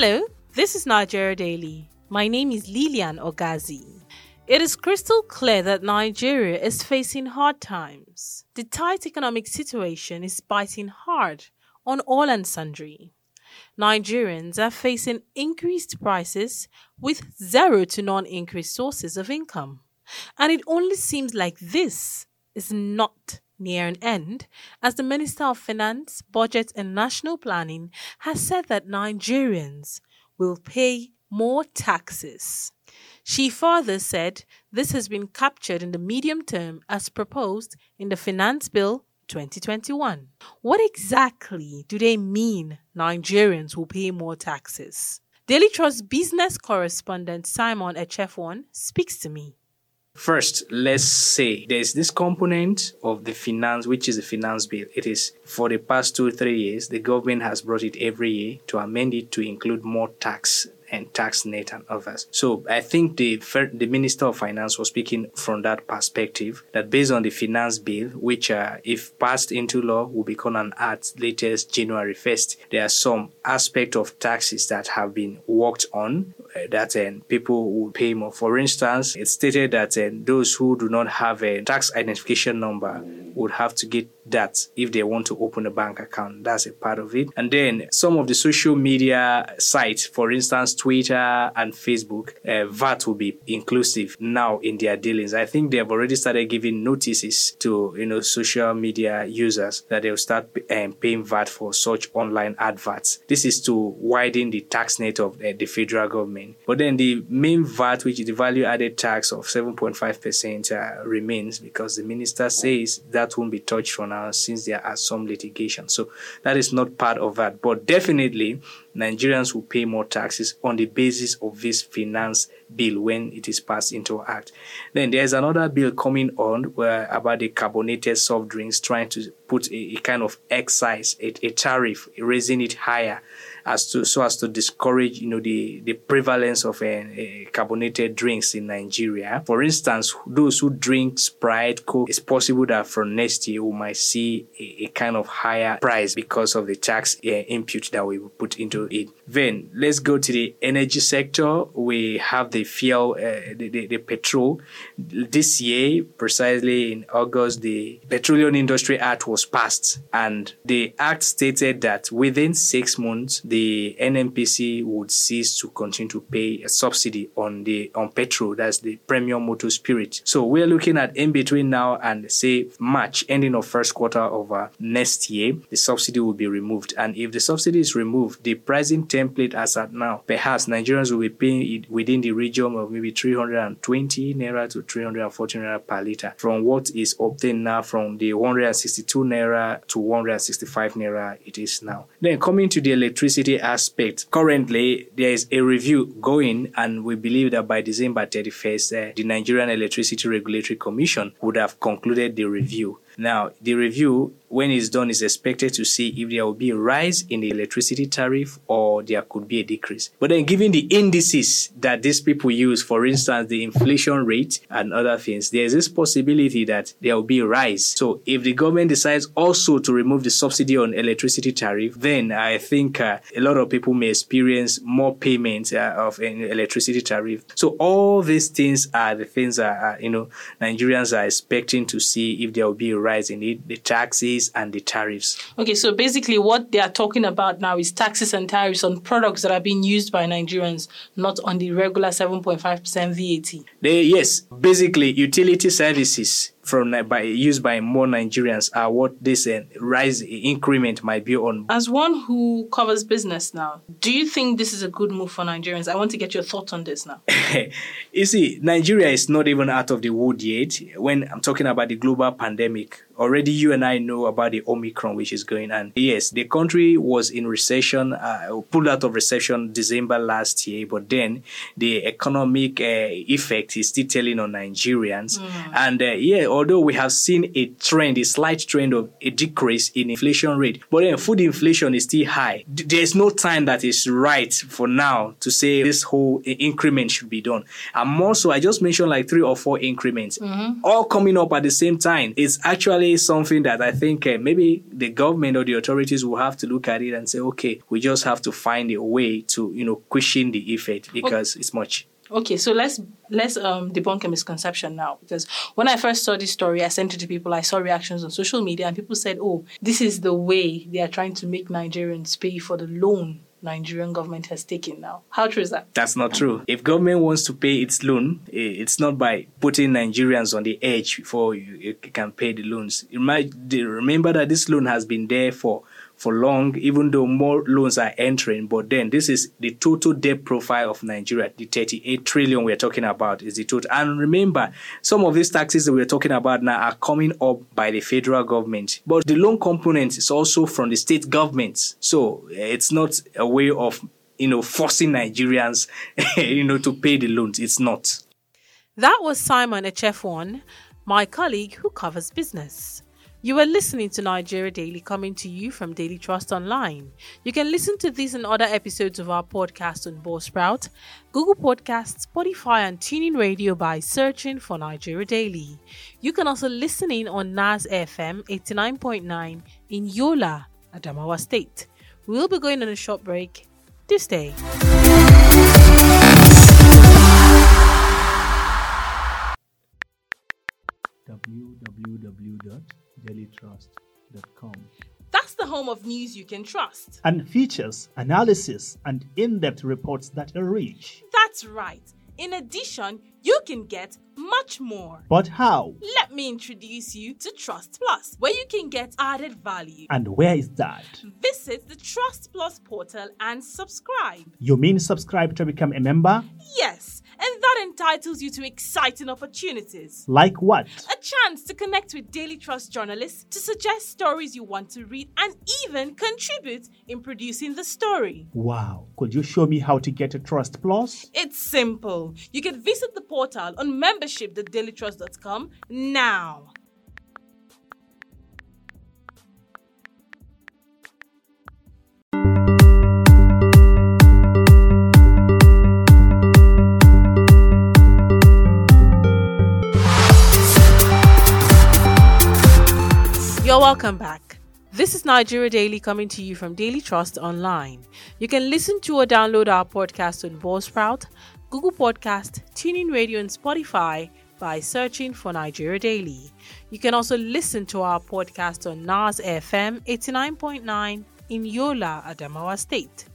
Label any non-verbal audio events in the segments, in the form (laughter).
Hello, this is Nigeria Daily. My name is Lilian Ogazi. It is crystal clear that Nigeria is facing hard times. The tight economic situation is biting hard on all and sundry. Nigerians are facing increased prices with zero to non increased sources of income. And it only seems like this is not near an end, as the Minister of Finance, Budget and National Planning has said that Nigerians will pay more taxes. She further said this has been captured in the medium term as proposed in the Finance Bill 2021. What exactly do they mean Nigerians will pay more taxes? Daily Trust business correspondent Simon Echewofun speaks to me. First, let's say there's this component of the finance, which is the finance bill. It is for the past two, three years, the government has brought it every year to amend it to include more tax and tax net and others. So I think the the Minister of Finance was speaking from that perspective that based on the finance bill, which uh, if passed into law will become an act latest January 1st, there are some aspect of taxes that have been worked on uh, that uh, people will pay more. For instance, it stated that uh, those who do not have a tax identification number would have to get that if they want to open a bank account. That's a part of it. And then some of the social media sites, for instance, Twitter and Facebook, uh, VAT will be inclusive now in their dealings. I think they have already started giving notices to you know social media users that they'll start um, paying VAT for such online adverts. This is to widen the tax net of uh, the federal government. But then the main VAT, which is the value added tax of 7.5%, uh, remains because the minister says that won't be touched for now Uh, since there are some litigation. So that is not part of that. But definitely, Nigerians will pay more taxes on the basis of this finance bill when it is passed into act. Then there's another bill coming on where about the carbonated soft drinks, trying to put a, a kind of excise, a, a tariff, raising it higher as to so as to discourage you know the the prevalence of uh, carbonated drinks in Nigeria. For instance, those who drink Sprite, Coke, it's possible that from next year we might see a, a kind of higher price because of the tax uh, input that we put into it. Then let's go to the energy sector. We have the fuel, uh, the, the, the petrol. This year, precisely in August, the Petroleum Industry Act was passed, and the act stated that within six months the NNPC would cease to continue to pay a subsidy on the on petrol, that's the premium motor spirit. So we're looking at in between now and say March, ending of first quarter of uh, next year, the subsidy will be removed. And if the subsidy is removed, the pricing template as at now, perhaps Nigerians will be paying it within the region of maybe 320 naira to 340 naira per liter from what is obtained now from the 162 naira to 165 naira it is now. Then coming to the electricity aspect, currently there is a review going, and we believe that by December 31st, uh, the Nigerian Electricity Regulatory Commission would have concluded the review. Now, the review when it's done, is expected to see if there will be a rise in the electricity tariff or there could be a decrease. But then, given the indices that these people use, for instance, the inflation rate and other things, there's this possibility that there will be a rise. So, if the government decides also to remove the subsidy on electricity tariff, then I think uh, a lot of people may experience more payments uh, of an electricity tariff. So, all these things are the things that uh, you know Nigerians are expecting to see if there will be a rise in it, the taxes and the tariffs. Okay, so basically, what they are talking about now is taxes and tariffs on products that are being used by Nigerians, not on the regular 7.5% VAT. They, yes, basically, utility services from by used by more Nigerians are what this uh, rise increment might be on. As one who covers business now, do you think this is a good move for Nigerians? I want to get your thoughts on this now. (laughs) you see, Nigeria is not even out of the wood yet. When I'm talking about the global pandemic, already you and I know about the Omicron which is going on. Yes, the country was in recession, uh, pulled out of recession December last year, but then the economic uh, effect is still telling on Nigerians. Mm. And uh, yeah, although we have seen a trend, a slight trend of a decrease in inflation rate, but then food inflation is still high. There's no time that is right for now to say this whole increment should be done. And more so, I just mentioned like three or four increments, mm-hmm. all coming up at the same time. It's actually something that I think uh, maybe the government or the authorities will have to look at it and say, okay, we just have to find a way to, you know, cushion the effect because okay. it's much. Okay, so let's let's um, debunk a misconception now because when I first saw this story, I sent it to people. I saw reactions on social media, and people said, "Oh, this is the way they are trying to make Nigerians pay for the loan Nigerian government has taken now. How true is that? That's not true. If government wants to pay its loan, it's not by putting Nigerians on the edge before you, can pay the loans. You might remember that this loan has been there for for long, even though more loans are entering. But then this is the total debt profile of Nigeria. The 38 trillion we're talking about is the total. And remember, some of these taxes that we're talking about now are coming up by the federal government. But the loan component is also from the state governments. So eh, it's not a way of, you know, forcing Nigerians, (laughs) you know, to pay the loans. It's not. That was Simon Echewofun, my colleague who covers business. You are listening to Nigeria Daily coming to you from Daily Trust Online. You can listen to these and other episodes of our podcast on Buzzsprout, Google Podcasts, Spotify, and TuneIn Radio by searching for Nigeria Daily. You can also listen in on NAS FM 89.9 in Yola, Adamawa State. We'll be going on a short break. Do stay. dailytrust.com. That's the home of news you can trust. And features, analysis, and in depth reports that are rich. That's right. In addition, you can get much more. But how? Let me introduce you to Trust Plus, where you can get added value. And where is that? Visit the Trust Plus portal and subscribe. You mean subscribe to become a member? Yes and that entitles you to exciting opportunities. Like what? A chance to connect with Daily Trust journalists to suggest stories you want to read and even contribute in producing the story. Wow. Could you show me how to get a Trust Plus? It's simple. You can visit the portal on membership.dailytrust.com now. You're welcome back. This is Nigeria Daily coming to you from Daily Trust Online. You can listen to or download our podcast on Buzzsprout, Google Podcast, TuneIn Radio, and Spotify by searching for Nigeria Daily. You can also listen to our podcast on NAS FM 89.9 in Yola, Adamawa State.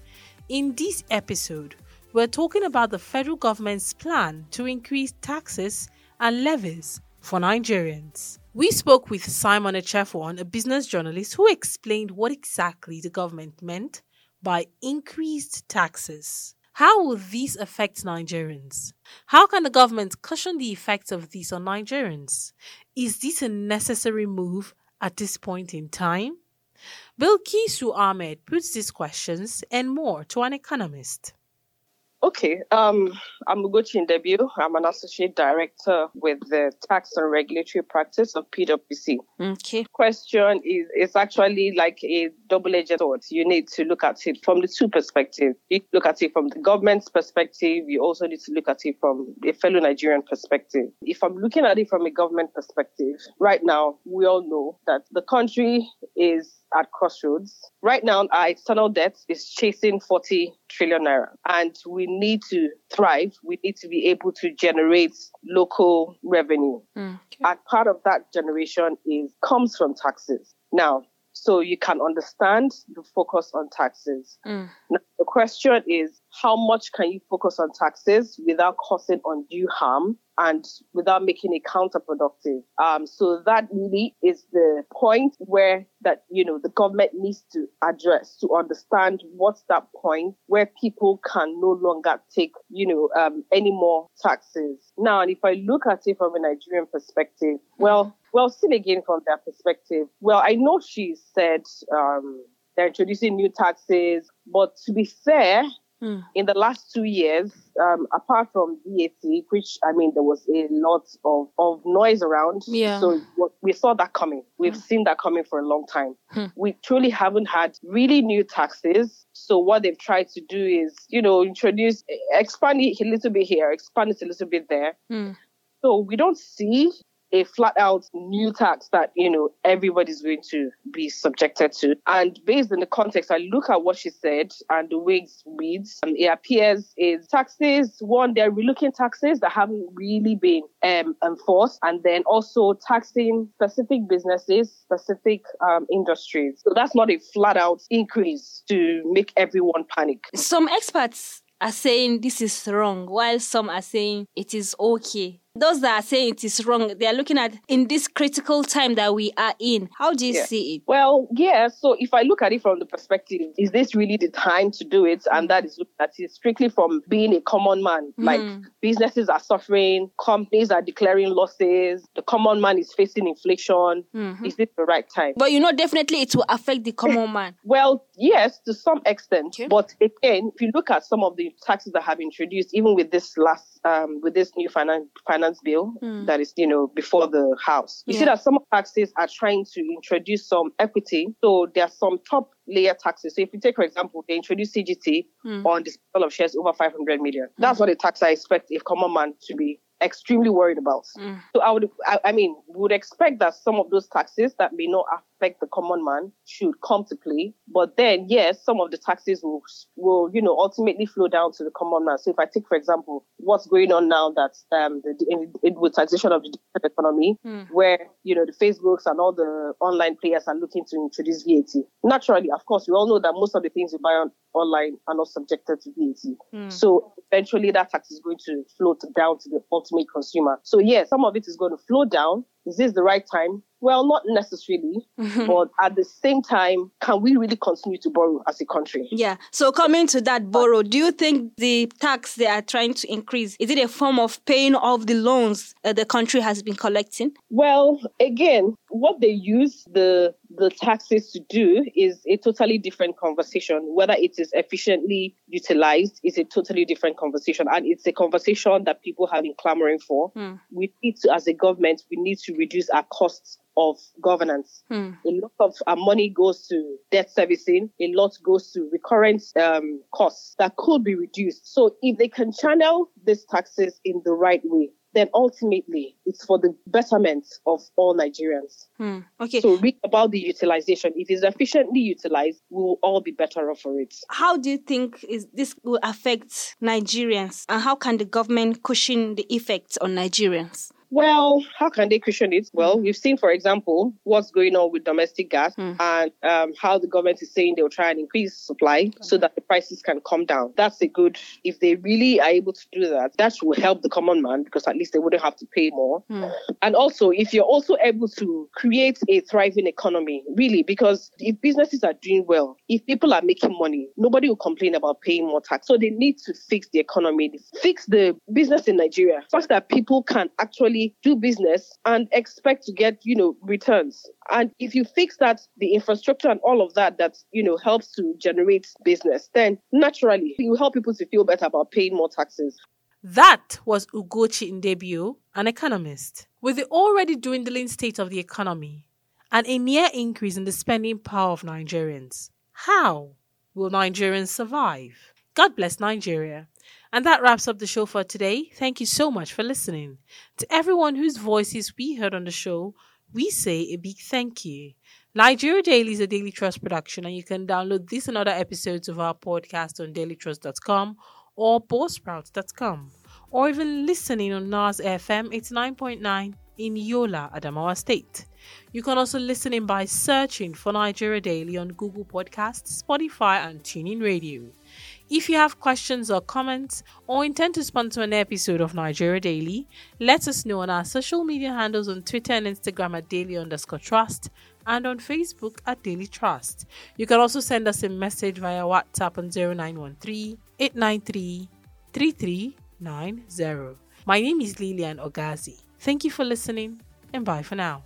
In this episode, we're talking about the federal government's plan to increase taxes and levies for Nigerians. We spoke with Simon Echewofun, a business journalist, who explained what exactly the government meant by increased taxes. How will these affect Nigerians? How can the government cushion the effects of these on Nigerians? Is this a necessary move at this point in time? Bilkisu Ahmed puts these questions and more to an economist. Okay, um, I'm Ugochi Ndebio. I'm an associate director with the Tax and Regulatory Practice of PwC. Okay. Question is, it's actually like a double-edged sword. You need to look at it from the two perspectives. You look at it from the government's perspective. You also need to look at it from a fellow Nigerian perspective. If I'm looking at it from a government perspective, right now we all know that the country is at crossroads. Right now, our external debt is chasing 40 trillion naira, and we need to thrive. We need to be able to generate local revenue. Mm, okay. And part of that generation is comes from taxes. Now, so you can understand the focus on taxes. Mm. Now, question is, how much can you focus on taxes without causing undue harm and without making it counterproductive. Um, so that really is the point where that you know the government needs to address to understand what's that point where people can no longer take you know um, any more taxes. Now, and if I look at it from a Nigerian perspective, well, well, still again from their perspective, well, I know she said um, they're introducing new taxes, but to be fair, Mm. In the last two years, um, apart from VAT, which I mean, there was a lot of, of noise around. Yeah. So we saw that coming. We've mm. seen that coming for a long time. Hmm. We truly haven't had really new taxes. So what they've tried to do is, you know, introduce, expand it a little bit here, expand it a little bit there. Hmm. So we don't see a flat out new tax that, you know, everybody's going to be subjected to. And based on the context, I look at what she said and the way it reads, and it appears is taxes, one, they're relooking taxes that haven't really been um, enforced, and then also taxing specific businesses, specific um, industries. So that's not a flat out increase to make everyone panic. Some experts are saying this is wrong, while some are saying it is okay. Those that are saying it is wrong, they are looking at in this critical time that we are in. How do you yeah. see it? Well, yeah. So if I look at it from the perspective, is this really the time to do it? And that is looking at it strictly from being a common man. Mm. Like businesses are suffering, companies are declaring losses, the common man is facing inflation. Mm-hmm. Is this the right time? But you know, definitely it will affect the common (laughs) man. well, yes, to some extent. Okay. But again, if you look at some of the taxes that have been introduced, even with this last, um, with this new finance finance bill mm. that is, you know, before the House. You yeah. see that some taxes are trying to introduce some equity. So there are some top layer taxes. So if you take, for example, they introduce CGT mm. on disposal of shares over 500 million. Mm. That's what a tax I expect a common man to be extremely worried about. Mm. So I would, I, I, mean, would expect that some of those taxes that may not affect the common man should come to play. But then, yes, some of the taxes will, will, you know, ultimately flow down to the common man. So if I take, for example, what's going on now that um, the, in, in, with taxation of the economy, mm. where you know the Facebooks and all the online players are looking to introduce VAT. Naturally, of course, we all know that most of the things we buy on online are not subjected to VAT. Mm. So eventually, that tax is going to float down to the ultimate consumer. So yeah, some of it is going to flow down. Is this the right time? Well, not necessarily, mm-hmm. (laughs) but at the same time, can we really continue to borrow as a country? Yeah. So coming to that borrow, do you think the tax they are trying to increase is it a form of paying off the loans uh, the country has been collecting? Well, again, what they use the the taxes to do is a totally different conversation. Whether it is efficiently utilized is a totally different conversation, and it's a conversation that people have been clamoring for. Mm. We need to, as a government, we need to reduce our costs of governance. Hmm. A lot of our money goes to debt servicing. A lot goes to recurrent um, costs that could be reduced. So if they can channel these taxes in the right way, then ultimately it's for the betterment of all Nigerians. Hmm. Okay. So read about the utilization. If it's efficiently utilized, we will all be better off for it. How do you think is this will affect Nigerians, and how can the government cushion the effects on Nigerians? Well, how can they cushion it? Well, we've seen, for example, what's going on with domestic gas mm. and um, how the government is saying they'll try and increase supply so that the prices can come down. That's a good, if they really are able to do that, that will help the common man because at least they wouldn't have to pay more. Mm. And also, if you're also able to create a thriving economy, really, because if businesses are doing well, if people are making money, nobody will complain about paying more tax. So they need to fix the economy, fix the business in Nigeria, such that people can actually do business and expect to get, you know, returns. And if you fix that, the infrastructure and all of that, that, you know, helps to generate business, then naturally you help people to feel better about paying more taxes. That was Ugochi Ndebio, an economist. With the already dwindling state of the economy and a near increase in the spending power of Nigerians, how will Nigerians survive? God bless Nigeria. And that wraps up the show for today. Thank you so much for listening. To everyone whose voices we heard on the show, we say a big thank you. Nigeria Daily is a Daily Trust production, and you can download this and other episodes of our podcast on dailytrust.com or buzzsprout.com, or even listening on NAS FM 89.9 in Yola, Adamawa State. You can also listen in by searching for Nigeria Daily on Google Podcasts, Spotify, and TuneIn Radio. If you have questions or comments or intend to sponsor an episode of Nigeria Daily, let us know on our social media handles on Twitter and Instagram at daily underscore trust and on Facebook at Daily Trust. You can also send us a message via WhatsApp on 0913 893 3390. My name is Lilian Ogazi. Thank you for listening and bye for now.